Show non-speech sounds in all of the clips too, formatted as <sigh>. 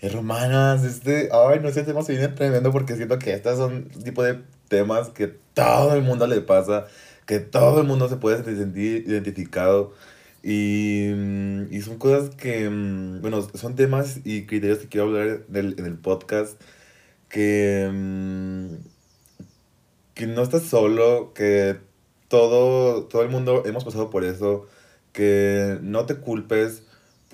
Hermanas, este, ay, no sé, este tema se viene tremendo porque siento que estos son tipo de temas que todo el mundo le pasa, que todo el mundo se puede sentir identificado. Y, y son cosas que, mm, bueno, son temas y criterios que quiero hablar en el, en el podcast que, mm, que no estás solo, que todo, todo el mundo hemos pasado por eso, que no te culpes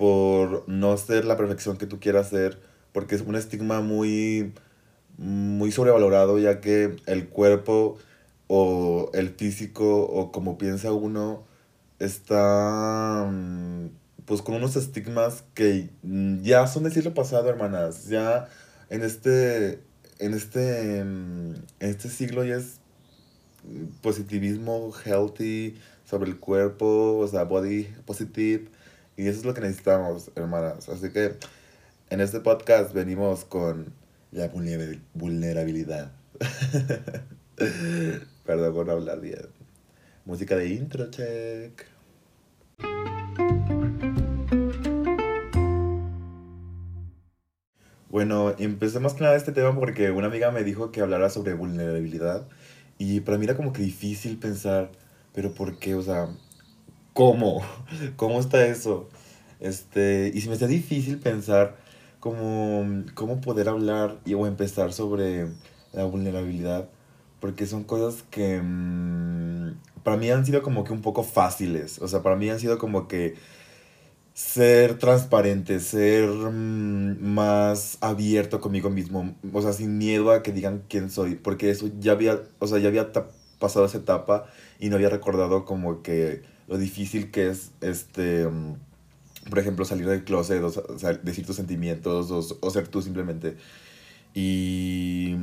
por no ser la perfección que tú quieras ser, porque es un estigma muy, muy sobrevalorado, ya que el cuerpo o el físico o como piensa uno está mm, pues con unos estigmas que ya son del siglo pasado, hermanas. Ya en este, en este, en este siglo ya es positivismo healthy sobre el cuerpo, o sea, body positive. Y eso es lo que necesitamos, hermanas. Así que en este podcast venimos con la vulnerabilidad. <laughs> Perdón por hablar bien. Música de intro, check. Bueno, empecé más que nada este tema porque una amiga me dijo que hablara sobre vulnerabilidad y para mí era como que difícil pensar, pero ¿por qué? O sea, ¿cómo? <laughs> ¿Cómo está eso? Este, y si me está difícil pensar cómo, cómo poder hablar y, o empezar sobre la vulnerabilidad, porque son cosas que mm, para mí han sido como que un poco fáciles, o sea, para mí han sido como que ser transparente, ser mm, más abierto conmigo mismo, o sea, sin miedo a que digan quién soy, porque eso ya había, o sea, ya había pasado esa etapa y no había recordado como que lo difícil que es, este, mm, por ejemplo, salir del closet, o decir tus sentimientos, o, o ser tú simplemente. Y,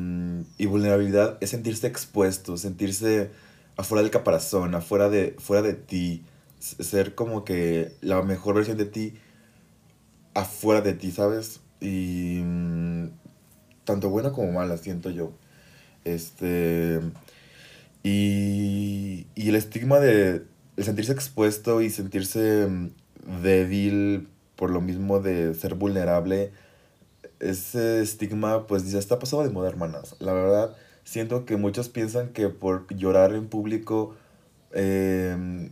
y vulnerabilidad es sentirse expuesto, sentirse afuera del caparazón, afuera de, fuera de ti, ser como que la mejor versión de ti afuera de ti, ¿sabes? Y mm, tanto buena como mala, siento yo. Este. Y, y el estigma de sentirse expuesto y sentirse mm, débil por lo mismo de ser vulnerable, ese estigma pues ya está pasado de moda, hermanas. La verdad, siento que muchos piensan que por llorar en público em,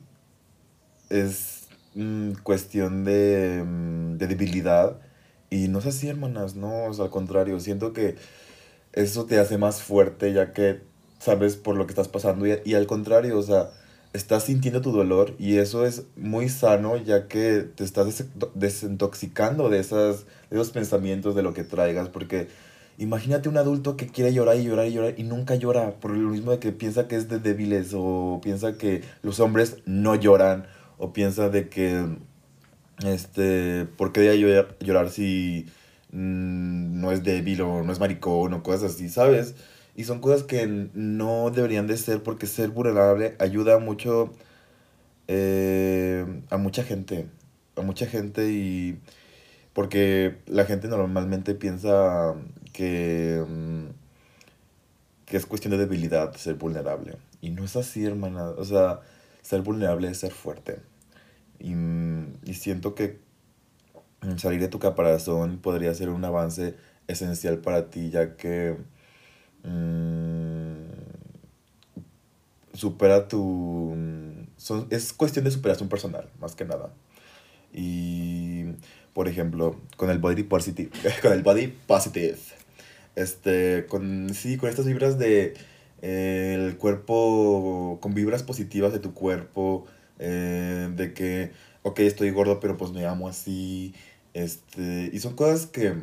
es mm, cuestión de, mm, de, debilidad. Y no es así, hermanas, no, al contrario, siento que eso te hace más fuerte ya que sabes por lo que estás pasando y, y al contrario, o sea, estás sintiendo tu dolor y eso es muy sano ya que te estás desintoxicando de, esas, esos pensamientos de lo que traigas porque imagínate un adulto que quiere llorar y llorar y llorar y nunca llora por lo mismo de que piensa que es de débiles o piensa que los hombres no lloran o piensa de que este por qué debe llorar, llorar si mm, no es débil o no es maricón o cosas así, ¿sabes? Y son cosas que no deberían de ser porque ser vulnerable ayuda mucho eh, a mucha gente. A mucha gente y porque la gente normalmente piensa que, mm, que es cuestión de debilidad ser vulnerable. Y no es así, hermana. O sea, ser vulnerable es ser fuerte. Y, y siento que salir de tu caparazón podría ser un avance esencial para ti, ya que Mm, supera tu... Son, es cuestión de superación personal, más que nada. Y, por ejemplo, con el body positive, <laughs> con el body positive, este, con, sí, con estas vibras de eh, el cuerpo, con vibras positivas de tu cuerpo, eh, de que, ok, estoy gordo, pero pues me amo así, este, y son cosas que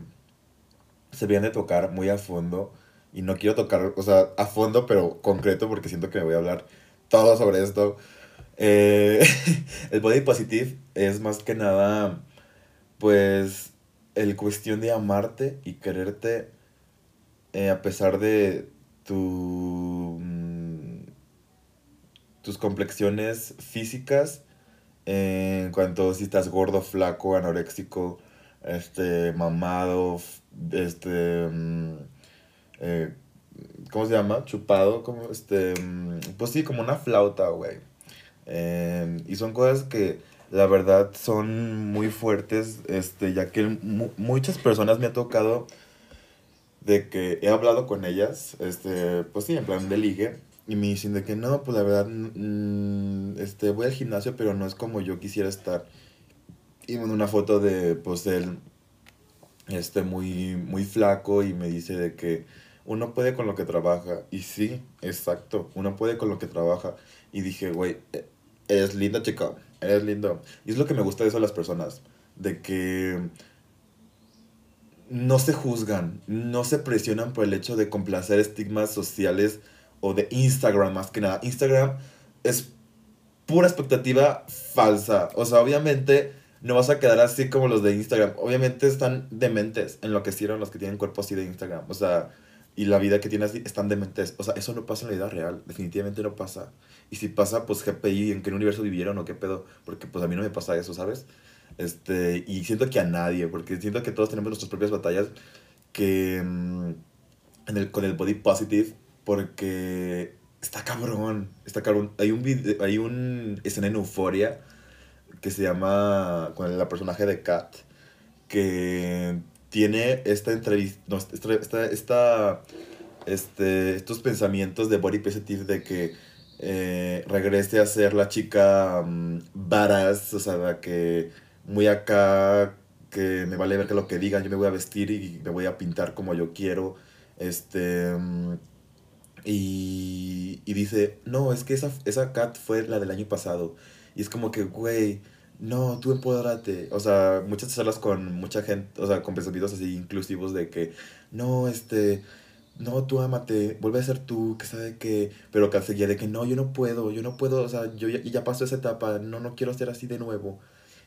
se vienen de tocar muy a fondo y no quiero tocar, o sea, a fondo, pero concreto, porque siento que me voy a hablar todo sobre esto. Eh, <laughs> el body positive es más que nada, pues, el cuestión de amarte y quererte eh, a pesar de tu, mm, tus complexiones físicas, en cuanto si estás gordo, flaco, anoréxico, este, mamado, este... Mm, eh, ¿cómo se llama? Chupado, como este, mm, pues sí, como una flauta, güey. Em, y son cosas que la verdad son muy fuertes, este, ya que muchas personas me ha tocado de que he hablado con ellas, este, pues sí, en plan de ligue, y me dicen de que no, pues la verdad, este, voy al gimnasio, pero no es como yo quisiera estar. Y una foto de, pues, él, este, muy, muy flaco y me dice de que uno puede con lo que trabaja. Y sí, exacto, uno puede con lo que trabaja. Y dije, güey, e, es linda chica, es lindo. Y es lo que me gusta de eso a las personas, de que no se juzgan, no se presionan por el hecho de complacer estigmas sociales o de Instagram más que nada. Instagram es pura expectativa falsa. O sea, obviamente no vas a quedar así como los de Instagram. Obviamente están dementes, enloquecieron los que tienen cuerpo así de Instagram. O sea, y la vida que tienen así están dementes. O sea, eso no pasa en la vida real. Definitivamente no pasa. Y si pasa, pues GPI, ¿en qué universo vivieron o qué pedo? Porque pues a mí no me pasa eso, ¿sabes? Este, y siento que a nadie, porque siento que todos tenemos nuestras propias batallas que mm, en el, con el body positive, porque está cabrón, está cabrón. Hay un, video, hay un escena en Euforia que se llama, con el personaje de Kat, que tiene esta entrevista, esta, este, estos pensamientos de body positive de que eh, regrese a ser la chica um, o sea, que muy acá, que me vale ver que lo que digan, yo me voy a vestir y me voy a pintar como yo quiero, este, mm, y, y dice, no, es que esa, esa cat fue la del año pasado, y es como que, güey, no, tú empodérate. O sea, muchas charlas con mucha gente, o sea, con pensamientos así inclusivos de que, no, este, no, tú amate, vuelve a ser tú, que sabe que, pero que seguía de que no, yo no puedo, yo no puedo, o sea, yo ya, ya pasó esa etapa, no, no quiero ser así de nuevo.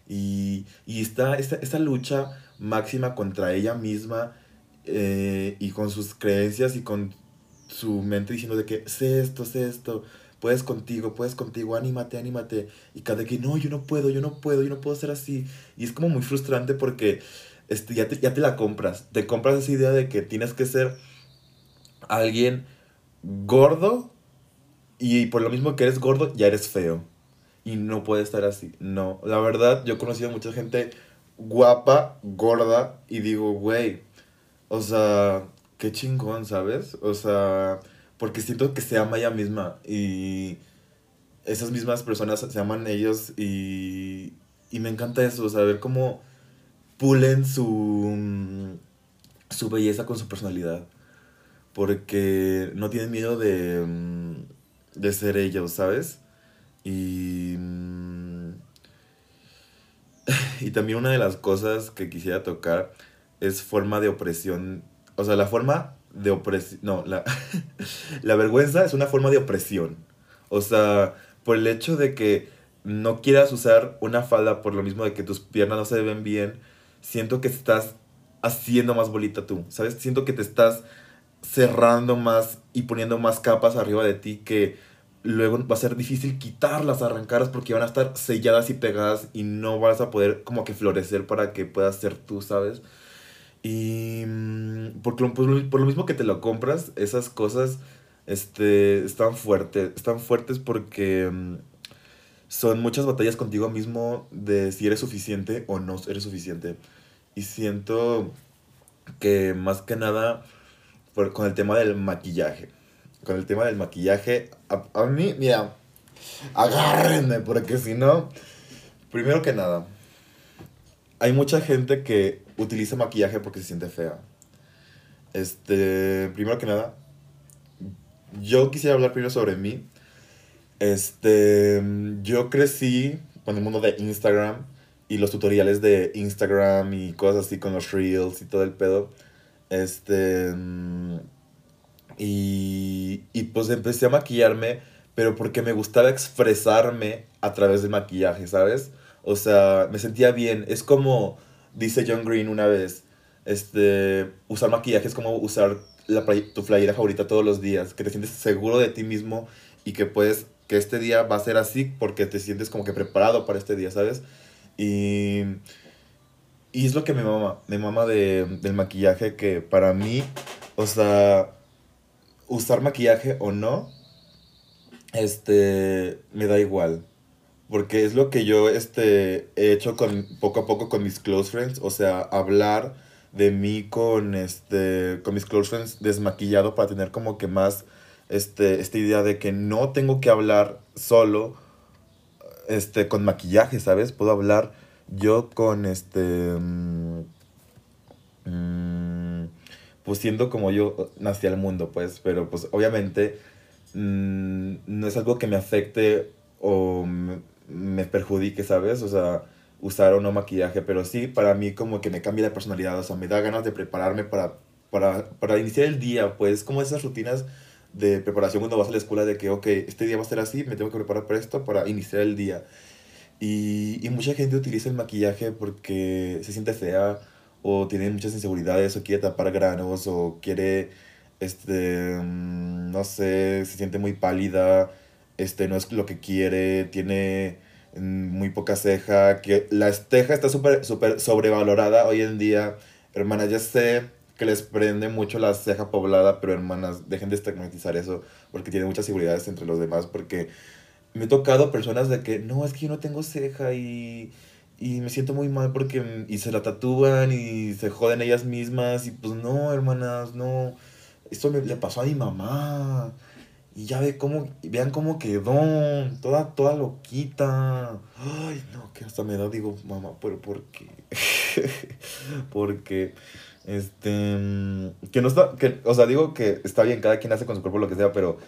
Y, y está esta, lucha máxima contra ella misma eh, y con sus creencias y con su mente diciendo de que sé esto, sé esto, puedes contigo, puedes contigo, anímate, anímate. Y cada que no, yo no puedo, yo no puedo, yo no puedo ser así. Y es como muy frustrante porque este, ya, te, ya te la compras, te compras esa idea de que tienes que ser alguien gordo y por lo mismo que eres gordo ya eres feo. Y no puede estar así. No, la verdad yo he conocido a mucha gente guapa, gorda y digo, güey, o sea, qué chingón, ¿sabes? O sea, porque siento que se ama ella misma y esas mismas personas se aman ellos y, y me encanta eso, saber cómo pulen su, su belleza con su personalidad porque no tienen miedo de, de ser ellos, ¿sabes? Y, y también una de las cosas que quisiera tocar es forma de opresión, o sea, la forma de opresión, no, la, <laughs> la vergüenza es una forma de opresión, o sea, por el hecho de que no quieras usar una falda por lo mismo de que tus piernas no se ven bien, siento que estás haciendo más bolita tú, ¿sabes? Siento que te estás cerrando más y poniendo más capas arriba de ti que luego va a ser difícil quitarlas, arrancarlas porque van a estar selladas y pegadas y no vas a poder como que florecer para que puedas ser tú, ¿sabes? Y mm, porque, pues, por lo mismo que te lo compras, esas cosas este, están fuertes, están fuertes porque mm, son muchas batallas contigo mismo de si eres suficiente o no eres suficiente. Y siento que más que nada con el tema del maquillaje. Con el tema del maquillaje, a, mí, mira, agárrenme, porque si no, primero que nada, hay mucha gente que utiliza maquillaje porque se siente fea. Este, primero que nada, yo quisiera hablar primero sobre mí. Este, yo crecí con el mundo de Instagram y los tutoriales de Instagram y cosas así con los reels y todo el pedo. Este. Y, y pues empecé a maquillarme, pero porque me gustaba expresarme a través del maquillaje, ¿sabes? O sea, me sentía bien. Es como dice John Green una vez, este, usar maquillaje es como usar la, tu playera favorita todos los días, que te sientes seguro de ti mismo y que puedes, que este día va a ser así porque te sientes como que preparado para este día, ¿sabes? Y y es lo que me mama, me mama de, del maquillaje que para mí, o sea, usar maquillaje o no, este, me da igual. Porque es lo que yo este, he hecho con, poco a poco con mis close friends, o sea, hablar de mí con, este, con mis close friends desmaquillado para tener como que más este, esta idea de que no tengo que hablar solo este, con maquillaje, ¿sabes? Puedo hablar yo con este... Mm, mm, pues siendo como yo nací al mundo, pues, pero pues obviamente mm, no es algo que me afecte o me, perjudique, ¿sabes? O sea, usar o no maquillaje, pero sí, para mí como que me cambia la personalidad, o sea, me da ganas de prepararme para, para, para iniciar el día, pues como esas rutinas de preparación cuando vas a la escuela de que, ok, este día va a ser así, me tengo que preparar para esto, para iniciar el día. Y, y mucha gente utiliza el maquillaje porque se siente fea o tiene muchas inseguridades o quiere tapar granos o quiere, este, mm, no sé, se siente muy pálida, este, no es lo que quiere, tiene mm, muy poca ceja, que la ceja está súper super sobrevalorada hoy en día. Hermana, ya sé que les prende mucho la ceja poblada, pero hermanas, dejen de estigmatizar eso porque tiene muchas seguridades entre los demás, porque me he tocado personas de que, no, es que yo no tengo ceja y, y me siento muy mal porque, y se la tatúan y se joden ellas mismas y pues no, hermanas, no, esto me, le pasó a mi mamá. Y ya ve cómo, vean cómo quedó, toda, toda loquita. Ay, no, que hasta me da, digo, mamá, pero ¿por qué? <laughs> Porque este. Que no está. Que, o sea, digo que está bien, cada quien hace con su cuerpo lo que sea, pero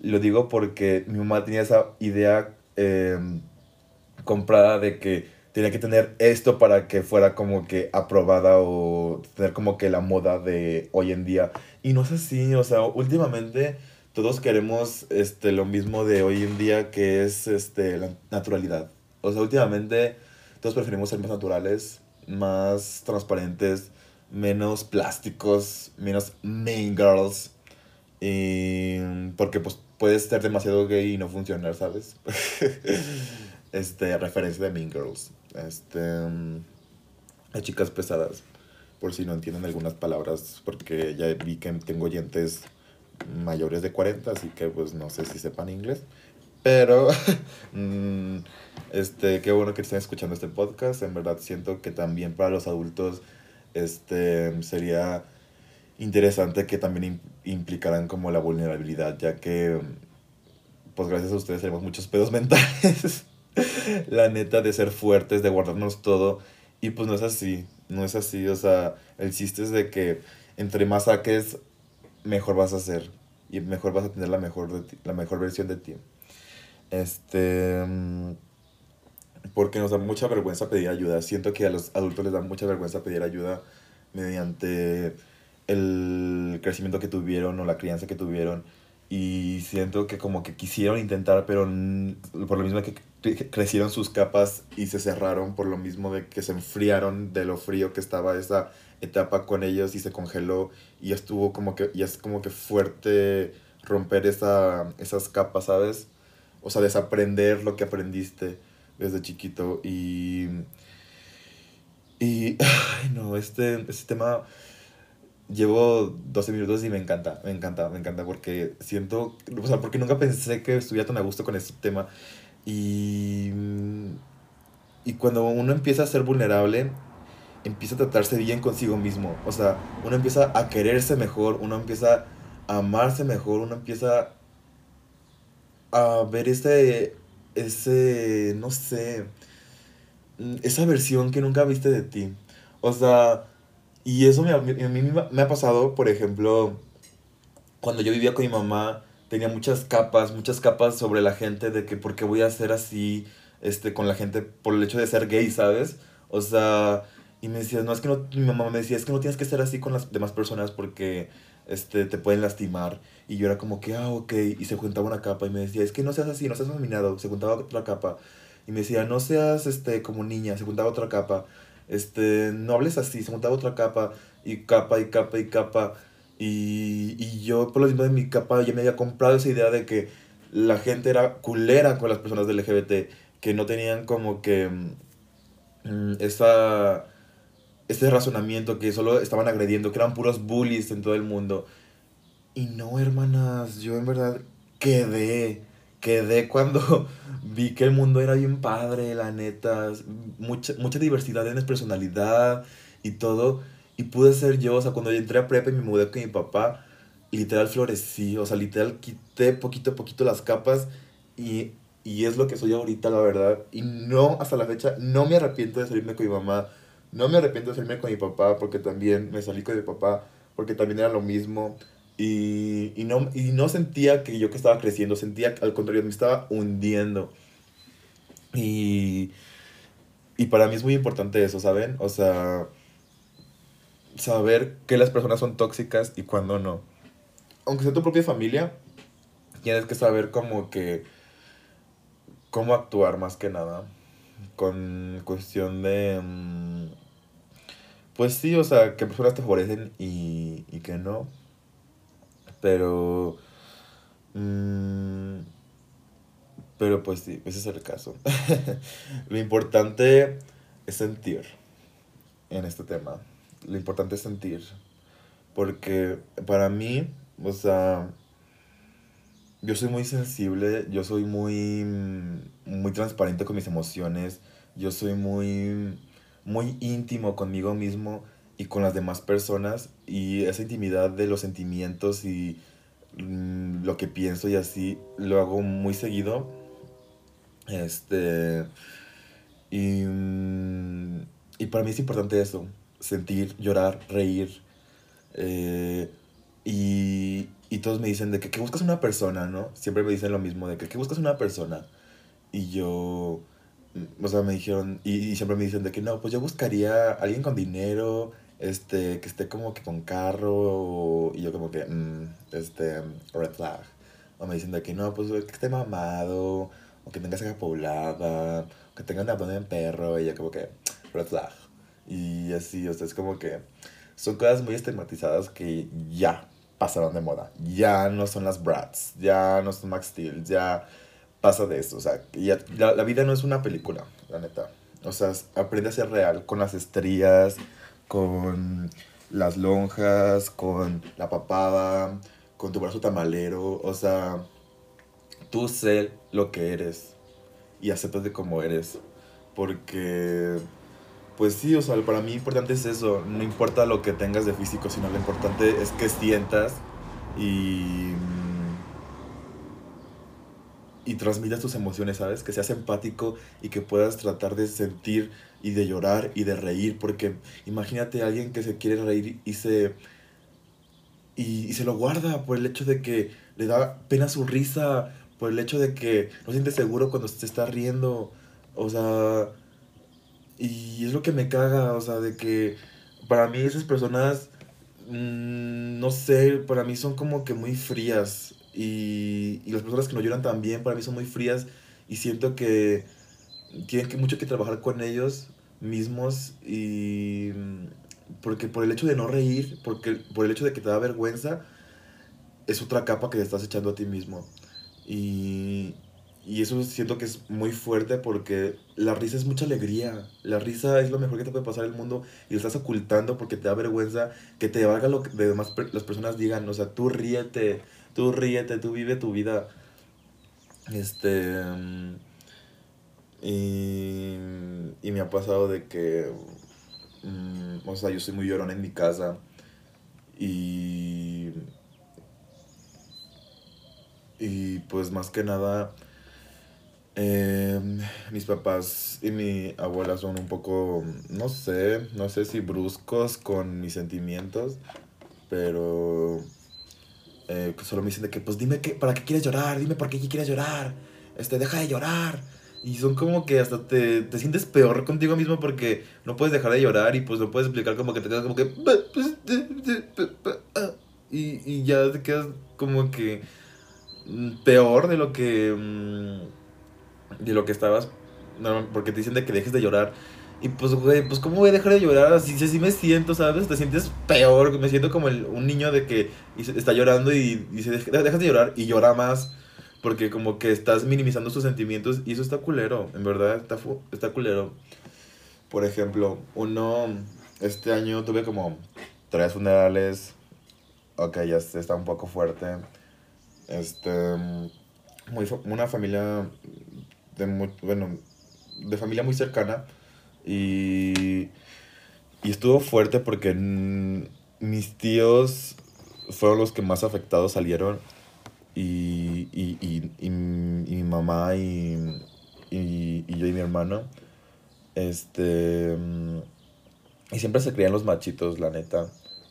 lo digo porque mi mamá tenía esa idea em, comprada de que tenía que tener esto para que fuera como que aprobada o tener como que la moda de hoy en día. Y no es así, o sea, últimamente todos queremos este, lo mismo de hoy en día que es este, la naturalidad. O sea, últimamente todos preferimos ser más naturales, más transparentes menos plásticos, menos main girls. Porque pues puedes ser demasiado gay y no funcionar, ¿sabes? <laughs> este, referencia de Mean Girls. Este, de chicas pesadas, por si no entienden algunas palabras, porque ya vi que tengo oyentes mayores de 40, así que pues no sé si sepan inglés. Pero, <laughs> mm, este, qué bueno que estén escuchando este podcast. En verdad siento que también para los adultos este, sería interesante que también implicaran como la vulnerabilidad, ya que, pues gracias a ustedes tenemos muchos pedos <laughs> mentales. la neta de ser fuertes, de guardarnos todo. Y pues no es así, no es así. O sea, el chiste es de que entre más saques, mejor vas a ser. Y mejor vas a tener la mejor, de la mejor versión de ti. Este porque nos da mucha vergüenza pedir ayuda. Siento que a los adultos les da mucha vergüenza pedir ayuda mediante el crecimiento que tuvieron o la crianza que tuvieron. Y siento que como que quisieron intentar, pero por lo mismo que crecieron sus capas y se cerraron, por lo mismo de que se enfriaron de lo frío que estaba esa etapa con ellos y se congeló y estuvo como que, ya es como que fuerte romper esa, esas capas, ¿sabes? O sea, desaprender lo que aprendiste desde chiquito y... Y, ay, no, este, este tema llevo 12 minutos y me encanta, me encanta, me encanta porque siento, o sea, porque nunca pensé que estuviera tan a gusto con este tema. Y, y cuando uno empieza a ser vulnerable, empieza a tratarse bien consigo mismo. O sea, uno empieza a quererse mejor, uno empieza a amarse mejor, uno empieza a ver este ese, no sé, mm, esa versión que nunca viste de ti. O sea, y eso me, a mí me ha pasado, por ejemplo, cuando yo vivía con mi mamá, tenía muchas capas, muchas capas sobre la gente de que por qué voy a ser así este, con la gente por el hecho de ser gay, ¿sabes? O sea, y me decía, no, es que no, mi mamá me decía, es que no tienes que ser así con las demás personas porque este, te pueden lastimar. Y yo era como que, ah, ok. Y se juntaba una capa y me decía, es que no seas así, no seas nominado. Se juntaba otra capa. Y me decía, no seas este, como niña. Se juntaba otra capa. Este, no hables así. Se juntaba otra capa. Y capa y capa y capa. Y, y yo, por lo mismo de mi capa, ya me había comprado esa idea de que la gente era culera con las personas del LGBT. Que no tenían como que mm, esa este razonamiento que solo estaban agrediendo, que eran puros bullies en todo el mundo. Y no, hermanas, yo en verdad quedé, quedé cuando <laughs> vi que el mundo era bien padre, la neta, mucha, mucha diversidad en personalidad y todo, y pude ser yo, o sea, cuando yo entré a prepa y me mudé con mi papá, literal florecí, o sea, literal quité poquito a poquito las capas y, y es lo que soy ahorita, la verdad, y no, hasta la fecha, no me arrepiento de salirme con mi mamá, no me arrepiento de salirme con mi papá, porque también me salí con mi papá, porque también era lo mismo, y, y, no, y no sentía que yo que estaba creciendo, sentía al contrario, me estaba hundiendo. Y, y para mí es muy importante eso, ¿saben? O sea, saber que las personas son tóxicas y cuando no. Aunque sea tu propia familia, tienes que saber como que cómo actuar más que nada. Con cuestión de... Mm, pues sí, o sea, que personas te favorecen y, y que no. Pero... Mmm, pero pues sí, ese es el caso. <laughs> Lo importante es sentir en este tema. Lo importante es sentir. Porque para mí, o sea, yo soy muy sensible, yo soy muy, muy transparente con mis emociones, yo soy muy, muy íntimo conmigo mismo y con las demás personas y esa intimidad de los sentimientos y mm, lo que pienso y así lo hago muy seguido. Este. Y, mm, y para mí es importante eso: sentir, llorar, reír. Eh, y, y todos me dicen de que, ¿qué buscas una persona, no? Siempre me dicen lo mismo, de que, ¿qué buscas una persona? Y yo, o sea, me dijeron, y, y siempre me dicen de que no, pues yo buscaría a alguien con dinero, este, que esté como que con carro, y yo como que, mm, este, red flag. O me dicen de que no, pues que esté mamado, o que tenga ceja poblada, o que tenga un abdomen perro, y yo como que, red flag. Y así, o sea, es como que son cosas muy estigmatizadas que ya pasaron de moda. Ya no son las brats, ya no son Max Steel, ya pasa de eso. O sea, ya, la, la vida no es una película, la neta. O sea, aprende a ser real con las estrías, con las lonjas, con la papada, con tu brazo tamalero, o sea, tú sé lo que eres y aceptate como eres, porque, pues sí, o sea, para mí importante es eso, no importa lo que tengas de físico, sino lo importante es que sientas y y transmitas tus emociones, ¿sabes? Que seas empático y que puedas tratar de sentir y de llorar y de reír, porque imagínate a alguien que se quiere reír y se y, se lo guarda por el hecho de que le da pena su risa, por el hecho de que no siente seguro cuando se está riendo, o sea, y es lo que me caga, o sea, de que para mí esas personas mm, no sé, para mí son como que muy frías, y, y las personas que no lloran también para mí son muy frías y siento que tienen que, mucho que trabajar con ellos mismos y porque por el hecho de no reír, porque por el hecho de que te da vergüenza, es otra capa que te estás echando a ti mismo. Y, y eso siento que es muy fuerte porque la risa es mucha alegría. La risa es lo mejor que te puede pasar en el mundo y lo estás ocultando porque te da vergüenza que te valga lo que demás las personas digan. O sea, tú ríete, tú ríete, tú vive tu vida. Este. Y, y me ha pasado de que. Mm, o sea, yo soy muy llorón en mi casa. Y. Y pues más que nada. Em, mis papás y mi abuela son un poco, no sé, no sé si bruscos con mis sentimientos, pero eh, solo me dicen de que, pues dime que, para qué quieres llorar, dime por qué quieres llorar, este, deja de llorar. Y son como que hasta te, te sientes peor contigo mismo porque no puedes dejar de llorar y pues no puedes explicar como que te quedas como que... Y, y ya te quedas como que mm, peor de lo que... Mm, de lo que estabas... porque te dicen de que dejes de llorar. Y pues, güey, pues ¿cómo voy a dejar de llorar? Así, así me siento, ¿sabes? Te sientes peor, me siento como el, un niño de que está llorando y dice, dejas de llorar y llora más. Porque como que estás minimizando sus sentimientos y eso está culero, en verdad, está, está culero. Por ejemplo, uno, este año tuve como tres funerales, ok, ya está un poco fuerte. Este, muy, una familia de muy, bueno, de familia muy cercana y, y estuvo fuerte porque mis tíos fueron los que más afectados salieron. Y, y, y, y, mi mamá y, y, yo y mi hermano, este, y siempre se creían los machitos, la neta,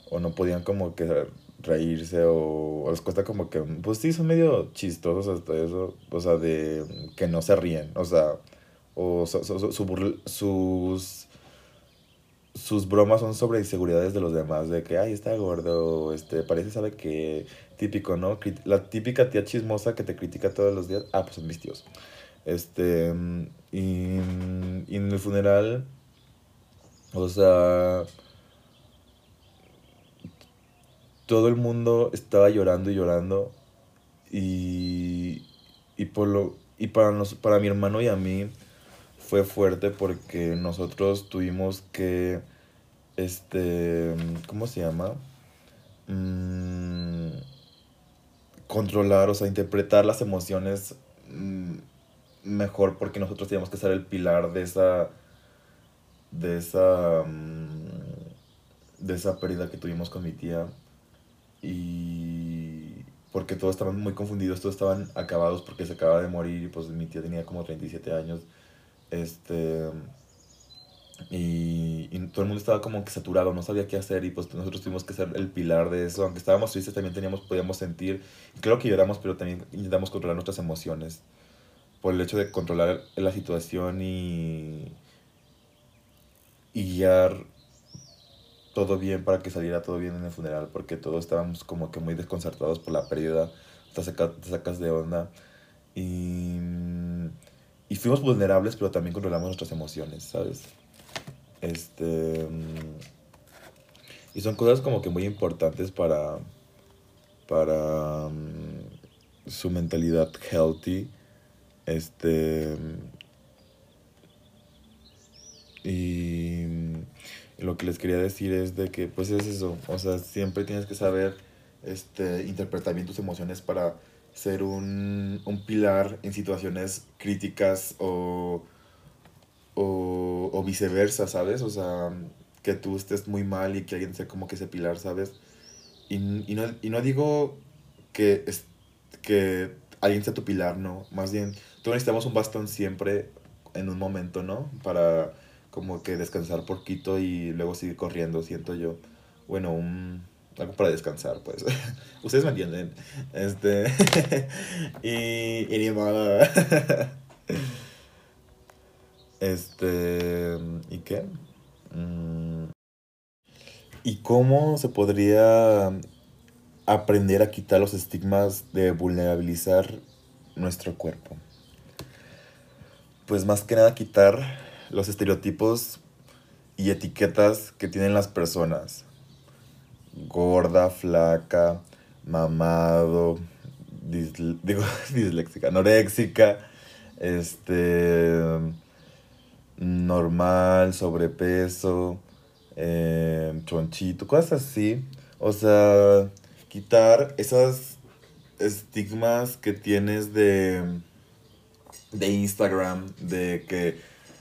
o no podían como que reírse o, les cuesta como que, pues sí, son medio chistosos hasta eso, o sea, de que no se ríen, o sea, o sus sus bromas son sobre inseguridades de los demás, de que, ay, está gordo, este, parece, sabe que, típico, ¿no? La típica tía chismosa que te critica todos los días, ah, pues son mis tíos. Este, y, y en el funeral, o sea, todo el mundo estaba llorando y llorando, y, y, por lo, y para, nos, para mi hermano y a mí, fue fuerte porque nosotros tuvimos que, este, ¿cómo se llama? Mm, controlar, o sea, interpretar las emociones mm, mejor porque nosotros teníamos que ser el pilar de esa, de esa, mm, de esa pérdida que tuvimos con mi tía. Y porque todos estaban muy confundidos, todos estaban acabados porque se acaba de morir y pues mi tía tenía como 37 años este. Y, todo el mundo estaba como que saturado, no sabía qué hacer y pues nosotros tuvimos que ser el pilar de eso. Aunque estábamos tristes, también teníamos, podíamos sentir. Creo que lloramos, pero también intentamos controlar nuestras emociones. Por el hecho de controlar la situación y. y guiar todo bien para que saliera todo bien en el funeral, porque todos estábamos como que muy desconcertados por la pérdida, te, te sacas de onda. Y y fuimos vulnerables, pero también controlamos nuestras emociones, ¿sabes? Este. Mm, y son cosas como que muy importantes para. para. Mm, su mentalidad healthy. Este. Y, y lo que les quería decir es de que, pues es eso. O sea, siempre tienes que saber este, interpretar bien tus emociones para ser un, un pilar en situaciones críticas o, o, o, viceversa, ¿sabes? O sea, que tú estés muy mal y que alguien sea como que ese pilar, ¿sabes? Y, y, no, y no digo que, es, que alguien sea tu pilar, no. Más bien, tú necesitamos un bastón siempre en un momento, ¿no? Para como que descansar poquito y luego seguir corriendo, siento yo. Bueno, un, algo para descansar, pues. <laughs> Ustedes me entienden. Este. <laughs> y, y ni modo. <laughs> este. ¿Y qué? Mm. ¿Y cómo se podría aprender a quitar los estigmas de vulnerabilizar nuestro cuerpo? Pues más que nada quitar los estereotipos y etiquetas que tienen las personas gorda, flaca, mamado, <laughs> digo disléxica, anoréxica, este, normal, sobrepeso, em, chonchito, cosas así. O sea, quitar esos estigmas que tienes de, de Instagram, de que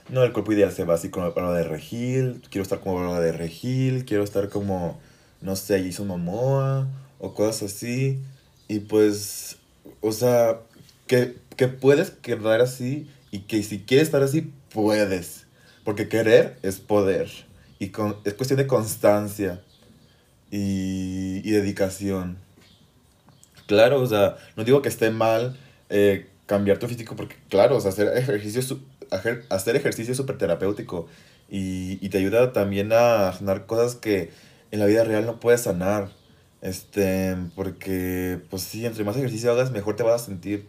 no, el cuerpo ideal se va así como la de Regil, quiero estar como la de Regil, quiero estar como no sé, hizo Momoa o cosas así. Y pues, o sea, que, que puedes quedar así y que si quieres estar así, puedes. Porque querer es poder. Y con, es cuestión de constancia y, y dedicación. Claro, o sea, no digo que esté mal eh, cambiar tu físico porque, claro, o sea, hacer ejercicio, hacer ejercicio es súper terapéutico y, y te ayuda también a sanar cosas que en la vida real no puedes sanar. Este, porque, pues sí, entre más ejercicio hagas, mejor te vas a sentir.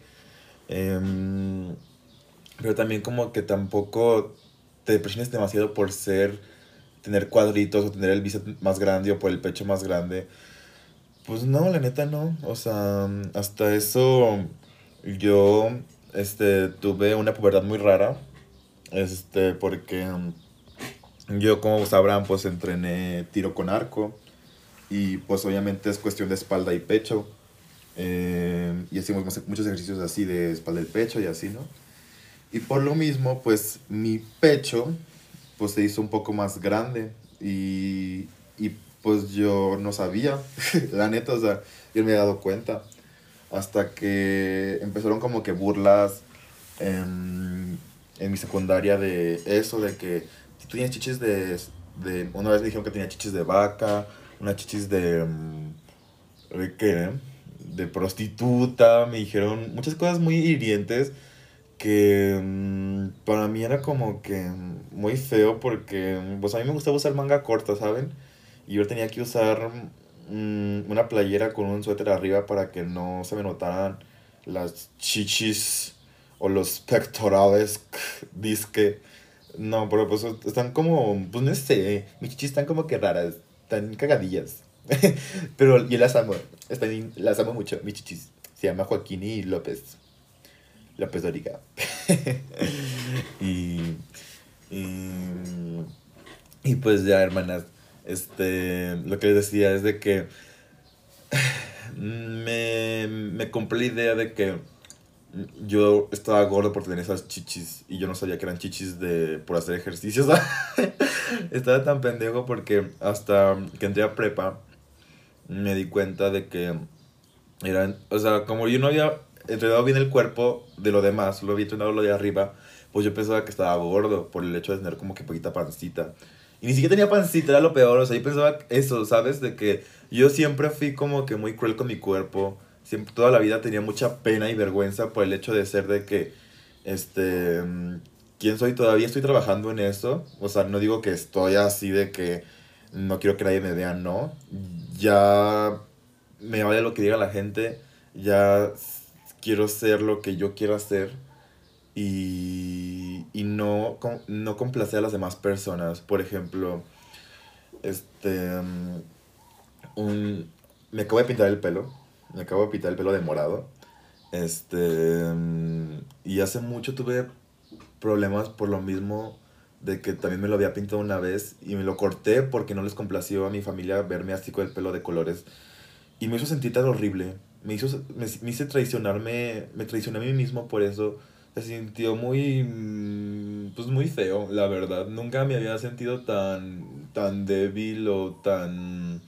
Em, pero también como que tampoco te depresiones demasiado por ser, tener cuadritos o tener el bíceps más grande o por el pecho más grande. Pues no, la neta no. O sea, hasta eso yo, este, tuve una pubertad muy rara. Este, porque yo, como sabrán, pues entrené tiro con arco. Y pues obviamente es cuestión de espalda y pecho. Eh, y hacíamos muchos ejercicios así de espalda del pecho y así, ¿no? Y por lo mismo, pues mi pecho pues se hizo un poco más grande y, y pues yo no sabía, <laughs> la neta, o sea, yo me he dado cuenta. Hasta que empezaron como que burlas en, en mi secundaria de eso, de que si tú tienes chichis de, de... Una vez me dijeron que tenía chichis de vaca, una chichis de... Mm, ¿De qué? De prostituta, me dijeron muchas cosas muy hirientes que mm, para mí era como que muy feo porque pues a mí me gustaba usar manga corta, ¿saben? Y yo tenía que usar mm, una playera con un suéter arriba para que no se me notaran las chichis o los pectorales, <laughs> disque. No, pero pues están como, pues no sé, mis chichis están como que raras, están cagadillas. <laughs> pero yo las amo, están, las amo mucho, mis chichis. Se llama Joaquín y López. López Doriga. <laughs> y, y, y pues ya, hermanas este, lo que les decía es de que <sighs> me, me compré la idea de que yo estaba gordo por tener esas chichis y yo no sabía que eran chichis de por hacer ejercicios. <laughs> estaba tan pendejo porque hasta que entré a prepa me di cuenta de que eran, o sea, como yo no había entrenado bien el cuerpo de lo demás, lo había entrenado lo de arriba, pues yo pensaba que estaba gordo por el hecho de tener como que poquita pancita. Y ni siquiera tenía pancita, era lo peor. O sea, yo pensaba eso, ¿sabes? De que yo siempre fui como que muy cruel con mi cuerpo. Siempre, toda la vida tenía mucha pena y vergüenza por el hecho de ser de que, este, ¿quién soy? Todavía estoy trabajando en eso. O sea, no digo que estoy así de que no quiero que nadie me vea, no. Ya me vale lo que diga la gente. Ya quiero ser lo que yo quiero hacer y, y no, no complacer a las demás personas. Por ejemplo, este, mm, un, me acabo de pintar el pelo, me acabo de pintar el pelo de morado. Este, mm, y hace mucho tuve problemas por lo mismo de que también me lo había pintado una vez y me lo corté porque no les complació a mi familia verme así con el pelo de colores. Y me hizo sentir tan horrible. Me hizo, me, hice traicionarme, me traicioné a mí mismo por eso se sintió muy, mm, pues muy feo, la verdad. Nunca me había sentido tan, tan débil o tan,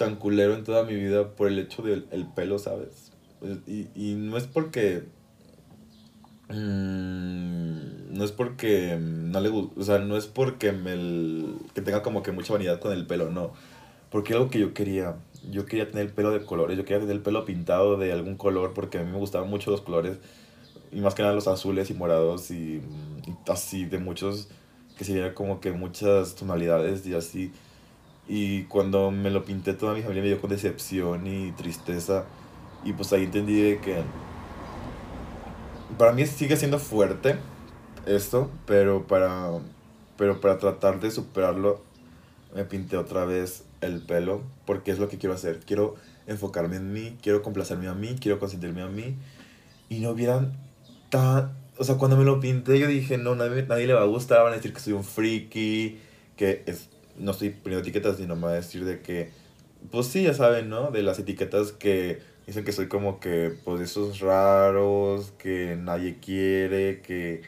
tan culero en toda mi vida por el hecho del el pelo, ¿sabes? Pues, y, y no es porque... Mm, no es porque no le gusta, o sea, no es porque me que tenga como que mucha vanidad con el pelo, no. Porque algo que yo quería. Yo quería tener el pelo de colores, yo quería tener el pelo pintado de algún color porque a mí me gustaban mucho los colores y más que nada los azules y morados y, así de muchos, que sería como que muchas tonalidades y así. Y cuando me lo pinté toda mi familia me dio con decepción y tristeza. Y pues ahí entendí que para mí sigue siendo fuerte esto, pero para, pero para tratar de superarlo me pinté otra vez el pelo porque es lo que quiero hacer. Quiero enfocarme en mí, quiero complacerme a mí, quiero consentirme a mí. Y no hubieran o sea, cuando me lo pinté, yo dije, no, nadie, nadie le va a gustar, van a decir que soy un friki, que es, no estoy poniendo etiquetas, sino a decir de que, pues sí, ya saben, ¿no? De las etiquetas que dicen que soy como que, pues, esos raros, que nadie quiere, que.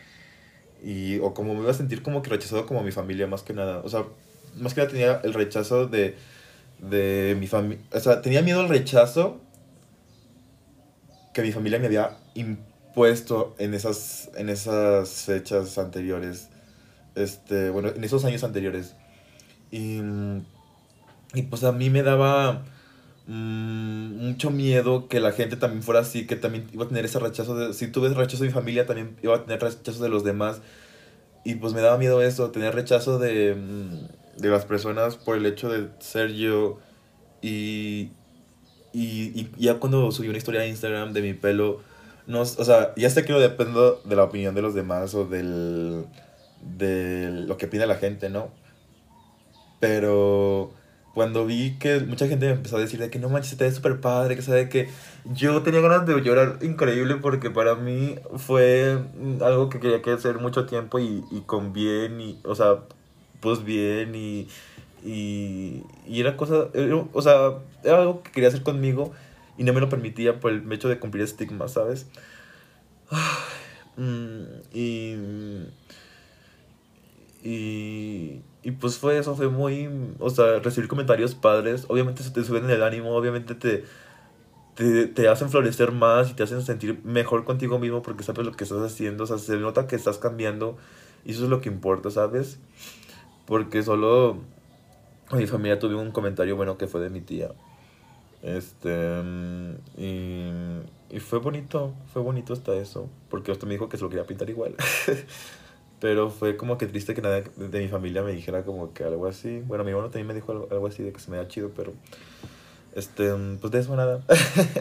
Y, o como me iba a sentir como que rechazado como mi familia, más que nada. O sea, más que nada tenía el rechazo de, de mi familia. O sea, tenía miedo al rechazo que mi familia me había impuesto puesto en esas, en esas fechas anteriores, este, bueno, en esos años anteriores. Y, y pues a mí me daba mm, mucho miedo que la gente también fuera así, que también iba a tener ese rechazo de, si tuve rechazo de mi familia, también iba a tener rechazo de los demás. Y pues me daba miedo eso, tener rechazo de, mm, de las personas por el hecho de ser yo. Y, y, y ya cuando subí una historia a Instagram de mi pelo, no, o sea, ya sé que no dependo de la opinión de los demás o del, de lo que opina la gente, ¿no? Pero cuando vi que mucha gente me empezó a decir de que no manches, te ves súper padre, que sabe que yo tenía ganas de llorar increíble porque para mí fue algo que quería hacer mucho tiempo y, y con bien, y, o sea, pues bien y, y, y era cosa, o sea, era algo que quería hacer conmigo y no me lo permitía por el hecho de cumplir estigma, ¿sabes? <sighs> Mm, y, y, y pues fue eso, fue muy, o sea, recibir comentarios padres, obviamente se te suben el ánimo, obviamente te, te, te, hacen florecer más y te hacen sentir mejor contigo mismo porque sabes lo que estás haciendo, o sea, se nota que estás cambiando y eso es lo que importa, ¿sabes? Porque solo mi familia tuve un comentario bueno que fue de mi tía. Este, y, y fue bonito, fue bonito hasta eso, porque hasta me dijo que se lo quería pintar igual. <laughs> Pero fue como que triste que nadie de mi familia me dijera como que algo así. Bueno, mi hermano también me dijo algo, así de que se me da chido, pero... Este, pues de eso nada.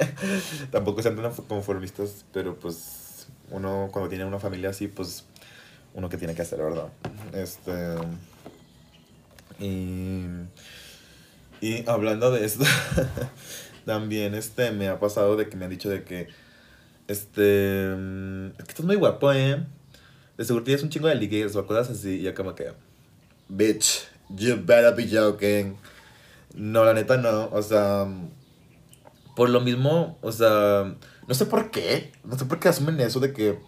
<laughs> Tampoco sean tan conformistas, pero pues uno cuando tiene una familia así, pues uno que tiene que hacer, ¿verdad? Este... Y... Y hablando de esto, <laughs> también este, me ha pasado de que me han dicho de que, este, es que estás muy guapo, ¿eh? De seguro tienes un chingo de ligues o cosas así, y ya como que, bitch, you better be joking. No, la neta no, o sea, por lo mismo, o sea, no sé por qué, no sé por qué asumen eso de que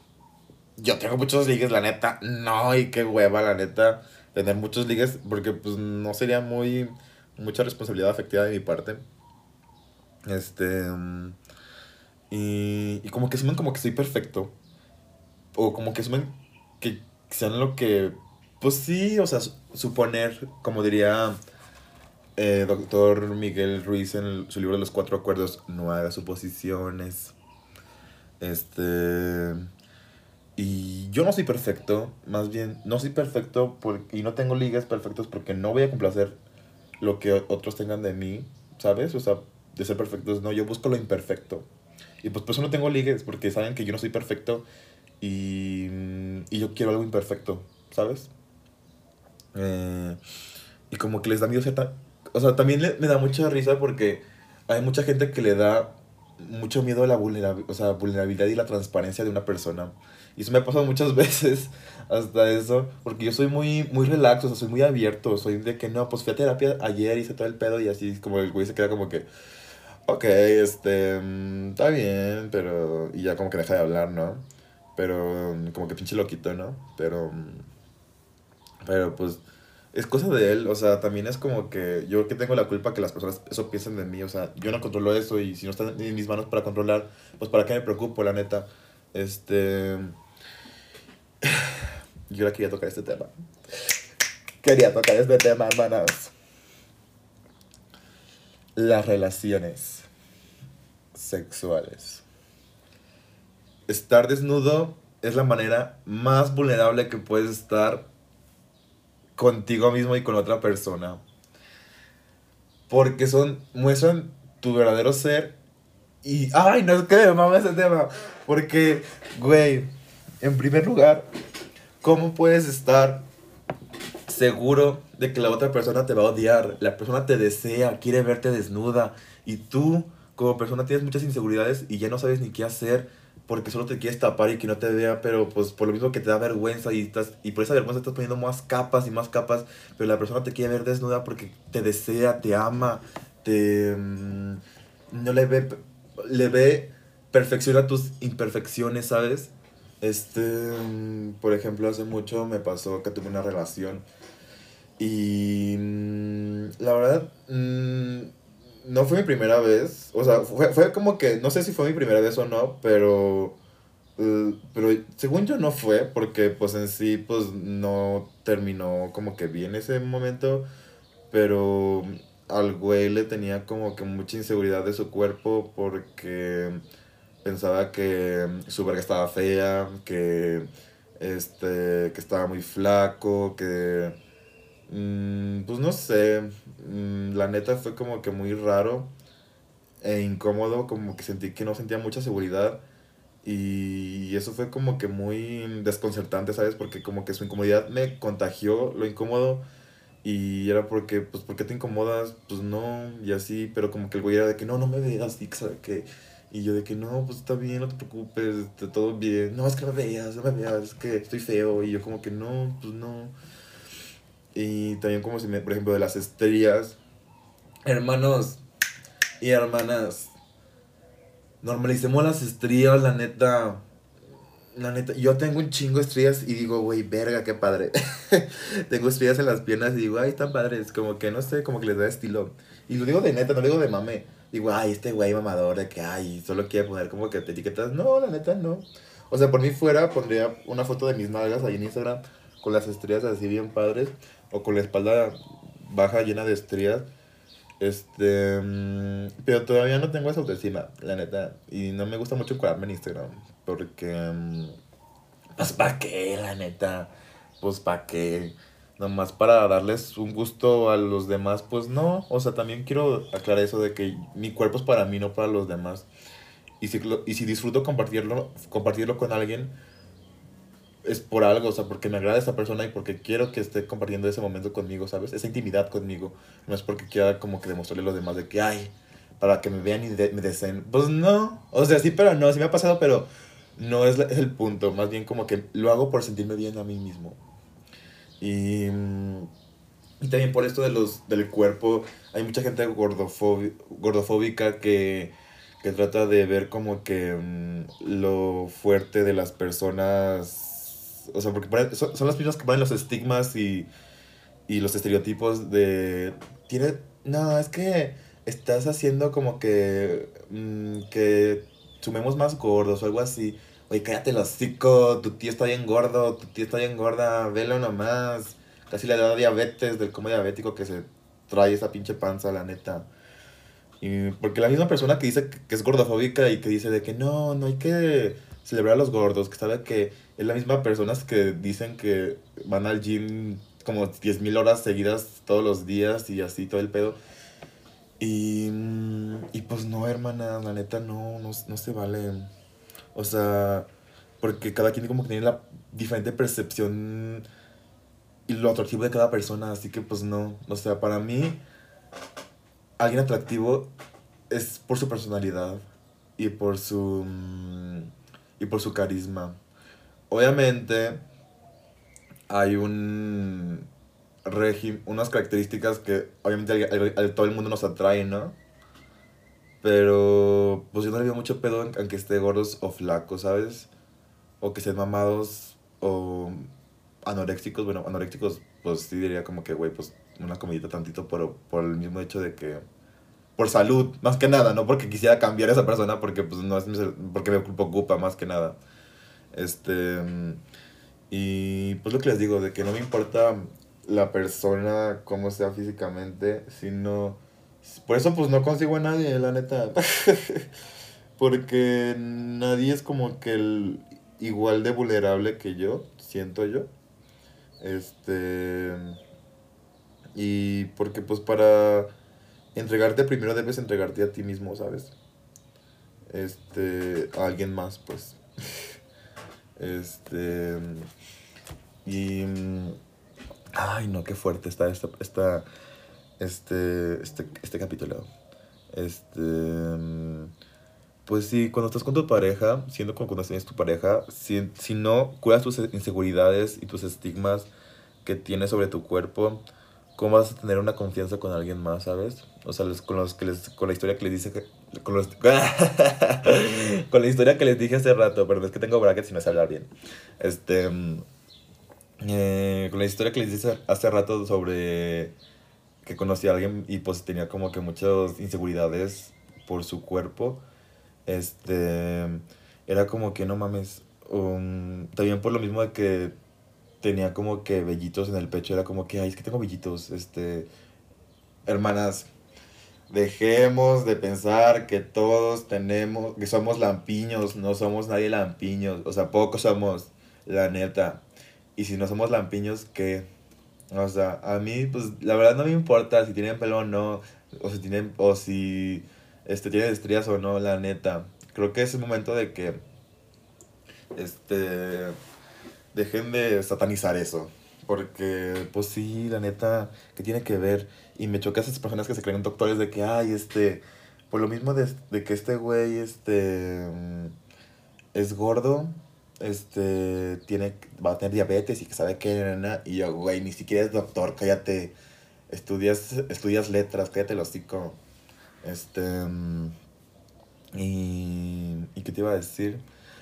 yo tengo muchos ligues, la neta, no, y qué hueva, la neta, tener muchos ligues, porque pues no sería muy mucha responsabilidad afectiva de mi parte. Este. Y, y como que asumen como que soy perfecto. O como que asumen que sean lo que. Pues sí, o sea, suponer, como diría eh, doctor Miguel Ruiz en su libro de los cuatro acuerdos, no haga suposiciones. Este. Y yo no soy perfecto, más bien, no soy perfecto y no tengo ligas perfectos porque no voy a complacer lo que otros tengan de mí, ¿sabes? O sea, de ser perfectos, no, yo busco lo imperfecto. Y pues por eso no tengo ligues, porque saben que yo no soy perfecto y, y yo quiero algo imperfecto, ¿sabes? Eh, y como que les da miedo cierta... O sea, también me da mucha risa porque hay mucha gente que le da mucho miedo a la vulnerabilidad, o sea, vulnerabilidad y la transparencia de una persona. Y eso me ha pasado muchas <laughs> veces hasta eso, porque yo soy muy, muy relax, o sea, soy muy abierto, soy de que no, pues fui a terapia ayer, hice todo el pedo y así como el güey se queda como que, ok, este, mm, está bien, pero, y ya como que deja de hablar, ¿no? Pero mm, como que pinche loquito, ¿no? Pero, mm, pero pues es cosa de él, o sea, también es como que yo que tengo la culpa que las personas eso piensen de mí, o sea, yo no controlo eso y si no está en mis manos para controlar, pues para qué me preocupo, la neta. Este... <sighs> Yo quería tocar este tema. Quería tocar este tema, hermanas. Las relaciones sexuales. Estar desnudo es la manera más vulnerable que puedes estar contigo mismo y con otra persona. Porque son, muestran tu verdadero ser. Y, ay, no que me ese tema. Porque, güey, en primer lugar, ¿cómo puedes estar seguro de que la otra persona te va a odiar? La persona te desea, quiere verte desnuda. Y tú, como persona, tienes muchas inseguridades y ya no sabes ni qué hacer porque solo te quieres tapar y que no te vea, pero pues por lo mismo que te da vergüenza y, estás, y por esa vergüenza estás poniendo más capas y más capas, pero la persona te quiere ver desnuda porque te desea, te ama, te... Mm, no le ve, le ve perfección tus imperfecciones, ¿sabes? Este, mm, por ejemplo, hace mucho me pasó que tuve una relación y mm, la verdad no fue mi primera vez. O sea, fue, fue, como que, no sé si fue mi primera vez o no, pero... Eh, pero según yo no fue, porque pues en sí pues no terminó como que bien ese momento, pero al güey le tenía como que mucha inseguridad de su cuerpo porque pensaba que su verga estaba fea, que este que estaba muy flaco, que pues no sé, mm, la neta fue como que muy raro e incómodo, como que sentí que no sentía mucha seguridad y eso fue como que muy desconcertante, ¿sabes? Porque como que su incomodidad me contagió lo incómodo y era porque, pues, ¿por qué te incomodas? Pues no, y así, pero como que el güey era de que no, no me veas, y que... Y yo de que no, pues está bien, no te preocupes, está todo bien. No, es que me veas, no me veas, es que estoy feo. Y yo como que no, pues no. Y también como si me, por ejemplo, de las estrellas. Hermanos y hermanas, Normalicemos las estrías, la neta. La neta, yo tengo un chingo de estrellas y digo, güey, verga, qué padre. <laughs> tengo estrellas en las piernas y digo, ay, están padres. Como que no sé, como que les da estilo. Y lo digo de neta, no lo digo de mame. Digo, ay, este güey mamador de que, ay, solo quiere poner como que te etiquetas. No, la neta, no. O sea, por mí fuera, pondría una foto de mis nalgas ahí en Instagram con las estrellas así bien padres. O con la espalda baja llena de estrías. Este. Mm, pero todavía no tengo esa autoestima, la neta. Y no me gusta mucho encuadrarme en Instagram. Porque. Mm, pues, ¿para qué, la neta? Pues, ¿para qué? Nomás para darles un gusto a los demás, pues no. O sea, también quiero aclarar eso de que mi cuerpo es para mí, no para los demás. Y si, y si disfruto compartirlo, compartirlo con alguien, es por algo, o sea, porque me agrada esa persona y porque quiero que esté compartiendo ese momento conmigo, ¿sabes? Esa intimidad conmigo. No es porque quiera como que demostrarle a los demás de que, ay, para que me vean y me deseen. Pues no, o sea, sí, pero no, sí me ha pasado, pero no es, es el punto. Más bien como que lo hago por sentirme bien a mí mismo. Y, y también por esto de los, del cuerpo, hay mucha gente gordofóbica que que trata de ver como que mm, lo fuerte de las personas o sea, porque son, son las mismas que ponen los estigmas y, y los estereotipos de... Tiene, no, es que estás haciendo como que... Mm, que sumemos más gordos o algo así. Oye, cállate el hocico, tu tío está bien gordo, tu tío está bien gorda, velo nomás. Casi le da diabetes del como diabético que se trae esa pinche panza, la neta. Y porque la misma persona que dice que es gordofóbica y que dice de que no, no hay que celebrar a los gordos, que sabe que es la misma personas que dicen que van al gym como 10.000 horas seguidas todos los días y así todo el pedo. Y, y pues no, hermana, la neta no, no, no se vale. O sea, porque cada quien como que tiene la diferente percepción y lo atractivo de cada persona, así que pues no. O sea, para mí, alguien atractivo es por su personalidad y por su y por su carisma. Obviamente hay un unas características que obviamente a, todo el mundo nos atrae, ¿no? Pero pues yo no le veo mucho pedo en, que esté gordos o flacos, ¿sabes? O que estén mamados o anoréxicos. Bueno, anoréxicos pues sí diría como que, güey, pues una comidita tantito por, por el mismo hecho de que por salud, más que nada, no porque quisiera cambiar a esa persona, porque pues no es porque me preocupa más que nada. Este y pues lo que les digo, de que no me importa la persona cómo sea físicamente, sino por eso pues no consigo a nadie, la neta. <laughs> porque nadie es como que el igual de vulnerable que yo, siento yo. Este y porque pues para entregarte primero debes entregarte a ti mismo, ¿sabes? Este, a alguien más, pues. <laughs> este. Y. Ay, no, qué fuerte está esta, esta, este, este, este capítulo. Este. Pues sí, cuando estás con tu pareja, siendo como cuando tienes tu pareja, si, si no cuidas tus inseguridades y tus estigmas que tienes sobre tu cuerpo, ¿cómo vas a tener una confianza con alguien más, sabes? O sea, con, los que les, con la historia que les dice <laughs> con, la historia que les dije hace rato, pero es que tengo brackets y no sé hablar bien. Este, eh, con la historia que les dije hace rato sobre que conocí a alguien y pues tenía como que muchas inseguridades por su cuerpo. Este, era como que no mames. Um, también por lo mismo de que tenía como que vellitos en el pecho, era como que, ay, es que tengo vellitos, este, hermanas, dejemos de pensar que todos tenemos, que somos lampiños, no somos nadie lampiños, o sea, pocos somos, la neta, y si no somos lampiños, ¿qué? O sea, a mí, pues, la verdad no me importa si tienen pelo o no, o si tienen, o si, este, tienen estrías o no, la neta, creo que es el momento de que, este dejen de satanizar eso. Porque, pues sí, la neta, que tiene que ver. Y me choca esas personas que se creen doctores de que, ay, este, por lo mismo de, que este güey, este, mm, es gordo, este, tiene, va a tener diabetes y que sabe que, y yo, güey, ni siquiera es doctor, cállate, estudias, estudias letras, cállate el hocico. Este, mm, Y, ¿Y qué te iba a decir?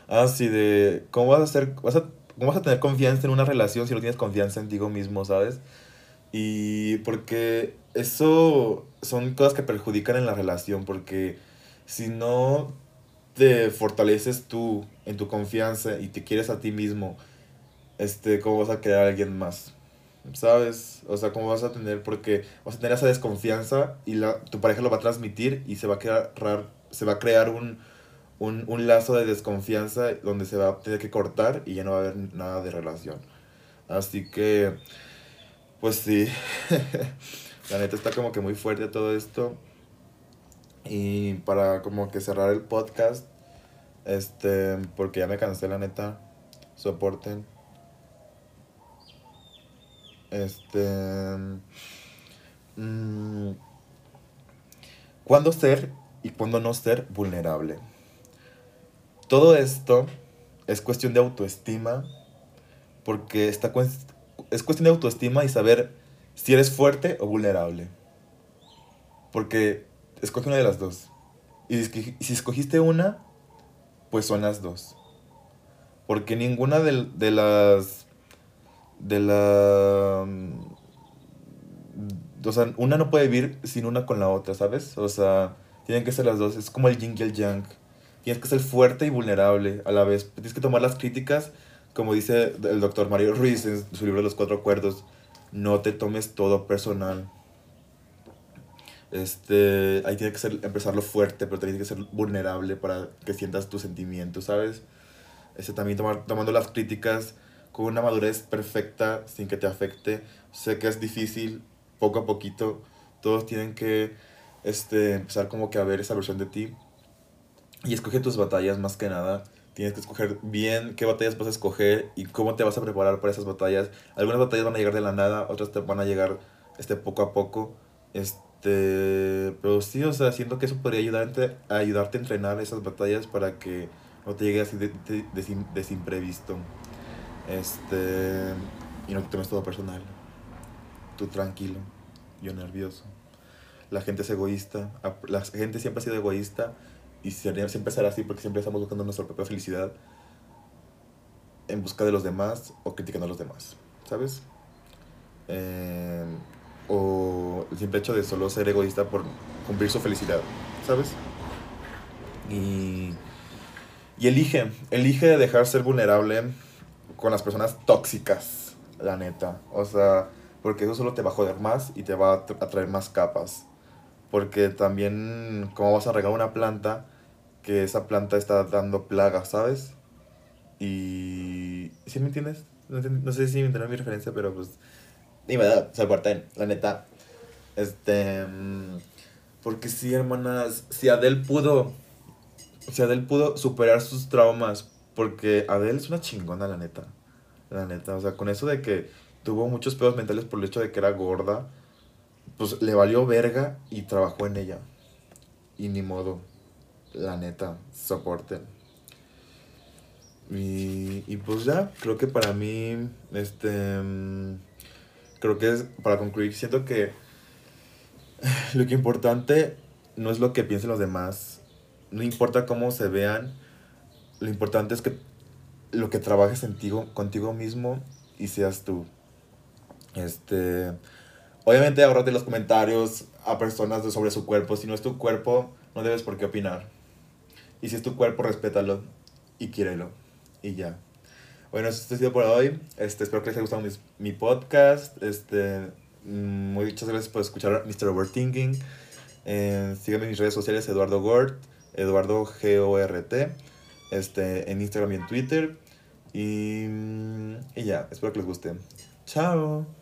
Ah, sí, de cómo vas a hacer, vas a, cómo vas a tener confianza en una relación si no tienes confianza en ti mismo, ¿sabes? Y porque eso son cosas que perjudican en la relación, porque si no te fortaleces tú en tu confianza y te quieres a ti mismo, este, ¿cómo vas a querer a alguien más? ¿Sabes? O sea, ¿cómo vas a tener? Porque vas a tener esa desconfianza y la, tu pareja lo va a transmitir y se va a crear, se va a crear un, un, un lazo de desconfianza donde se va a tener que cortar y ya no va a haber nada de relación. Así que, pues sí, <laughs> la neta está como que muy fuerte todo esto. Y para como que cerrar el podcast, este, porque ya me cansé la neta, soporten. Este... Mmm, ¿Cuándo ser y cuándo no ser vulnerable? Todo esto es cuestión de autoestima, porque está, es cuestión de autoestima y saber si eres fuerte o vulnerable. Porque escoge una de las dos. Y si escogiste una, pues son las dos. Porque ninguna de, de las de la... Mm, o sea, una no puede vivir sin una con la otra, ¿sabes? O sea, tienen que ser las dos. Es como el yin y el yang. Tienes que ser fuerte y vulnerable a la vez. Tienes que tomar las críticas, como dice el doctor Mario Ruiz en su libro Los Cuatro Acuerdos. No te tomes todo personal. Este, ahí tiene que ser, empezarlo fuerte, pero tiene que ser vulnerable para que sientas tus sentimientos, ¿sabes? Este, también tomar, tomando las críticas con una madurez perfecta sin que te afecte. Sé que es difícil, poco a poquito, todos tienen que este, empezar como que a ver esa versión de ti. Y escoge tus batallas más que nada. Tienes que escoger bien qué batallas vas a escoger y cómo te vas a preparar para esas batallas. Algunas batallas van a llegar de la nada, otras te van a llegar este, poco a poco. Este, pero sí, o sea, siento que eso podría ayudarte, a ayudarte a entrenar esas batallas para que no te llegue así de, de, de, de imprevisto. Este. Y no te tomes todo personal. Tú tranquilo, yo nervioso. La gente es egoísta. La gente siempre ha sido egoísta y siempre será así porque siempre estamos buscando nuestra propia felicidad en busca de los demás o criticando a los demás, ¿sabes? Eh, o el simple hecho de solo ser egoísta por cumplir su felicidad, ¿sabes? Y, y elige, elige dejar ser vulnerable con las personas tóxicas, la neta. O sea, porque eso solo te va a joder más y te va a traer más capas. Porque también, ¿cómo vas a regar una planta? Que esa planta está dando plagas, ¿sabes? Y... ¿Sí me entiendes? No, sé si me entiendes mi referencia, pero pues... Ni me da, se la neta. Este... Mm, porque sí, hermanas, si Adele pudo... Si Adele pudo superar sus traumas porque Adele es una chingona, la neta. La neta. O sea, con eso de que tuvo muchos pedos mentales por el hecho de que era gorda, pues le valió verga y trabajó en ella. Y ni modo. La neta, soporte. Y, y pues ya, creo que para mí, este, creo que es, para concluir, siento que <sighs> lo que importante no es lo que piensen los demás, no importa cómo se vean, lo importante es que lo que trabajes en contigo mismo y seas tú. Este, obviamente ahorrate los comentarios a personas sobre su cuerpo. Si no es tu cuerpo, no debes por qué opinar. Y si es tu cuerpo, respétalo y quiérelo. Y ya. Bueno, esto ha sido por hoy. Este, espero que les haya gustado mi, podcast. Este, mm, muchas gracias por escuchar Mr. Overthinking. Eh, síganme en mis redes sociales, Eduardo Gort, Eduardo G-O-R-T este, en Instagram y en Twitter. Y, y ya, espero que les guste. Chao.